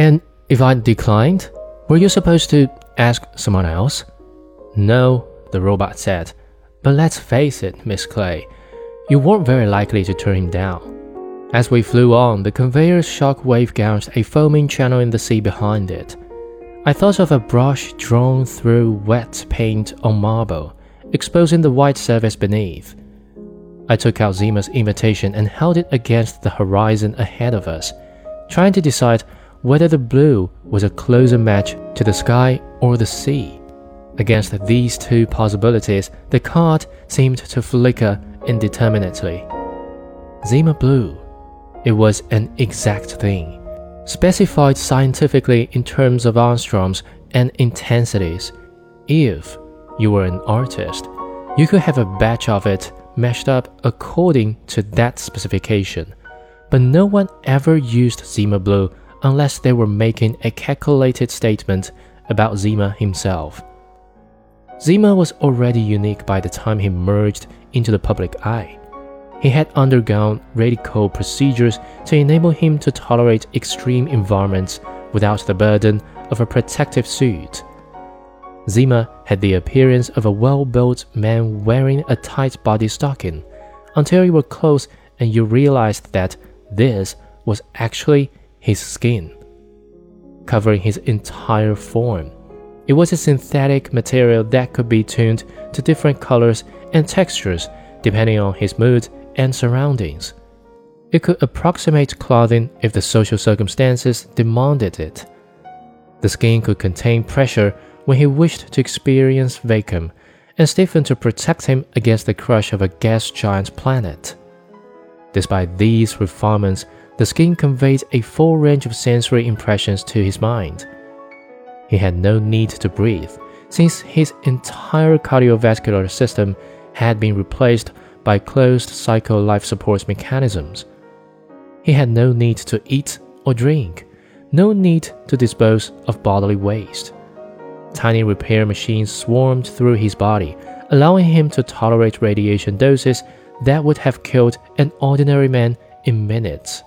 And if I declined, were you supposed to ask someone else? No, the robot said. But let's face it, Miss Clay, you weren't very likely to turn him down. As we flew on, the conveyor's shock wave gouged a foaming channel in the sea behind it. I thought of a brush drawn through wet paint on marble, exposing the white surface beneath. I took out Zima's invitation and held it against the horizon ahead of us, trying to decide whether the blue was a closer match to the sky or the sea. Against these two possibilities, the card seemed to flicker indeterminately. Zima blue. It was an exact thing, specified scientifically in terms of angstroms and intensities. If you were an artist, you could have a batch of it meshed up according to that specification. But no one ever used Zima Blue unless they were making a calculated statement about Zima himself. Zima was already unique by the time he merged into the public eye. He had undergone radical procedures to enable him to tolerate extreme environments without the burden of a protective suit. Zima had the appearance of a well built man wearing a tight body stocking, until you were close and you realized that this was actually his skin, covering his entire form. It was a synthetic material that could be tuned to different colors and textures depending on his mood and surroundings. It could approximate clothing if the social circumstances demanded it. The skin could contain pressure when he wished to experience vacuum, and stiffen to protect him against the crush of a gas giant planet. Despite these refinements, the skin conveyed a full range of sensory impressions to his mind. He had no need to breathe, since his entire cardiovascular system had been replaced by closed cycle life support mechanisms. He had no need to eat or drink, no need to dispose of bodily waste. Tiny repair machines swarmed through his body, allowing him to tolerate radiation doses that would have killed an ordinary man in minutes.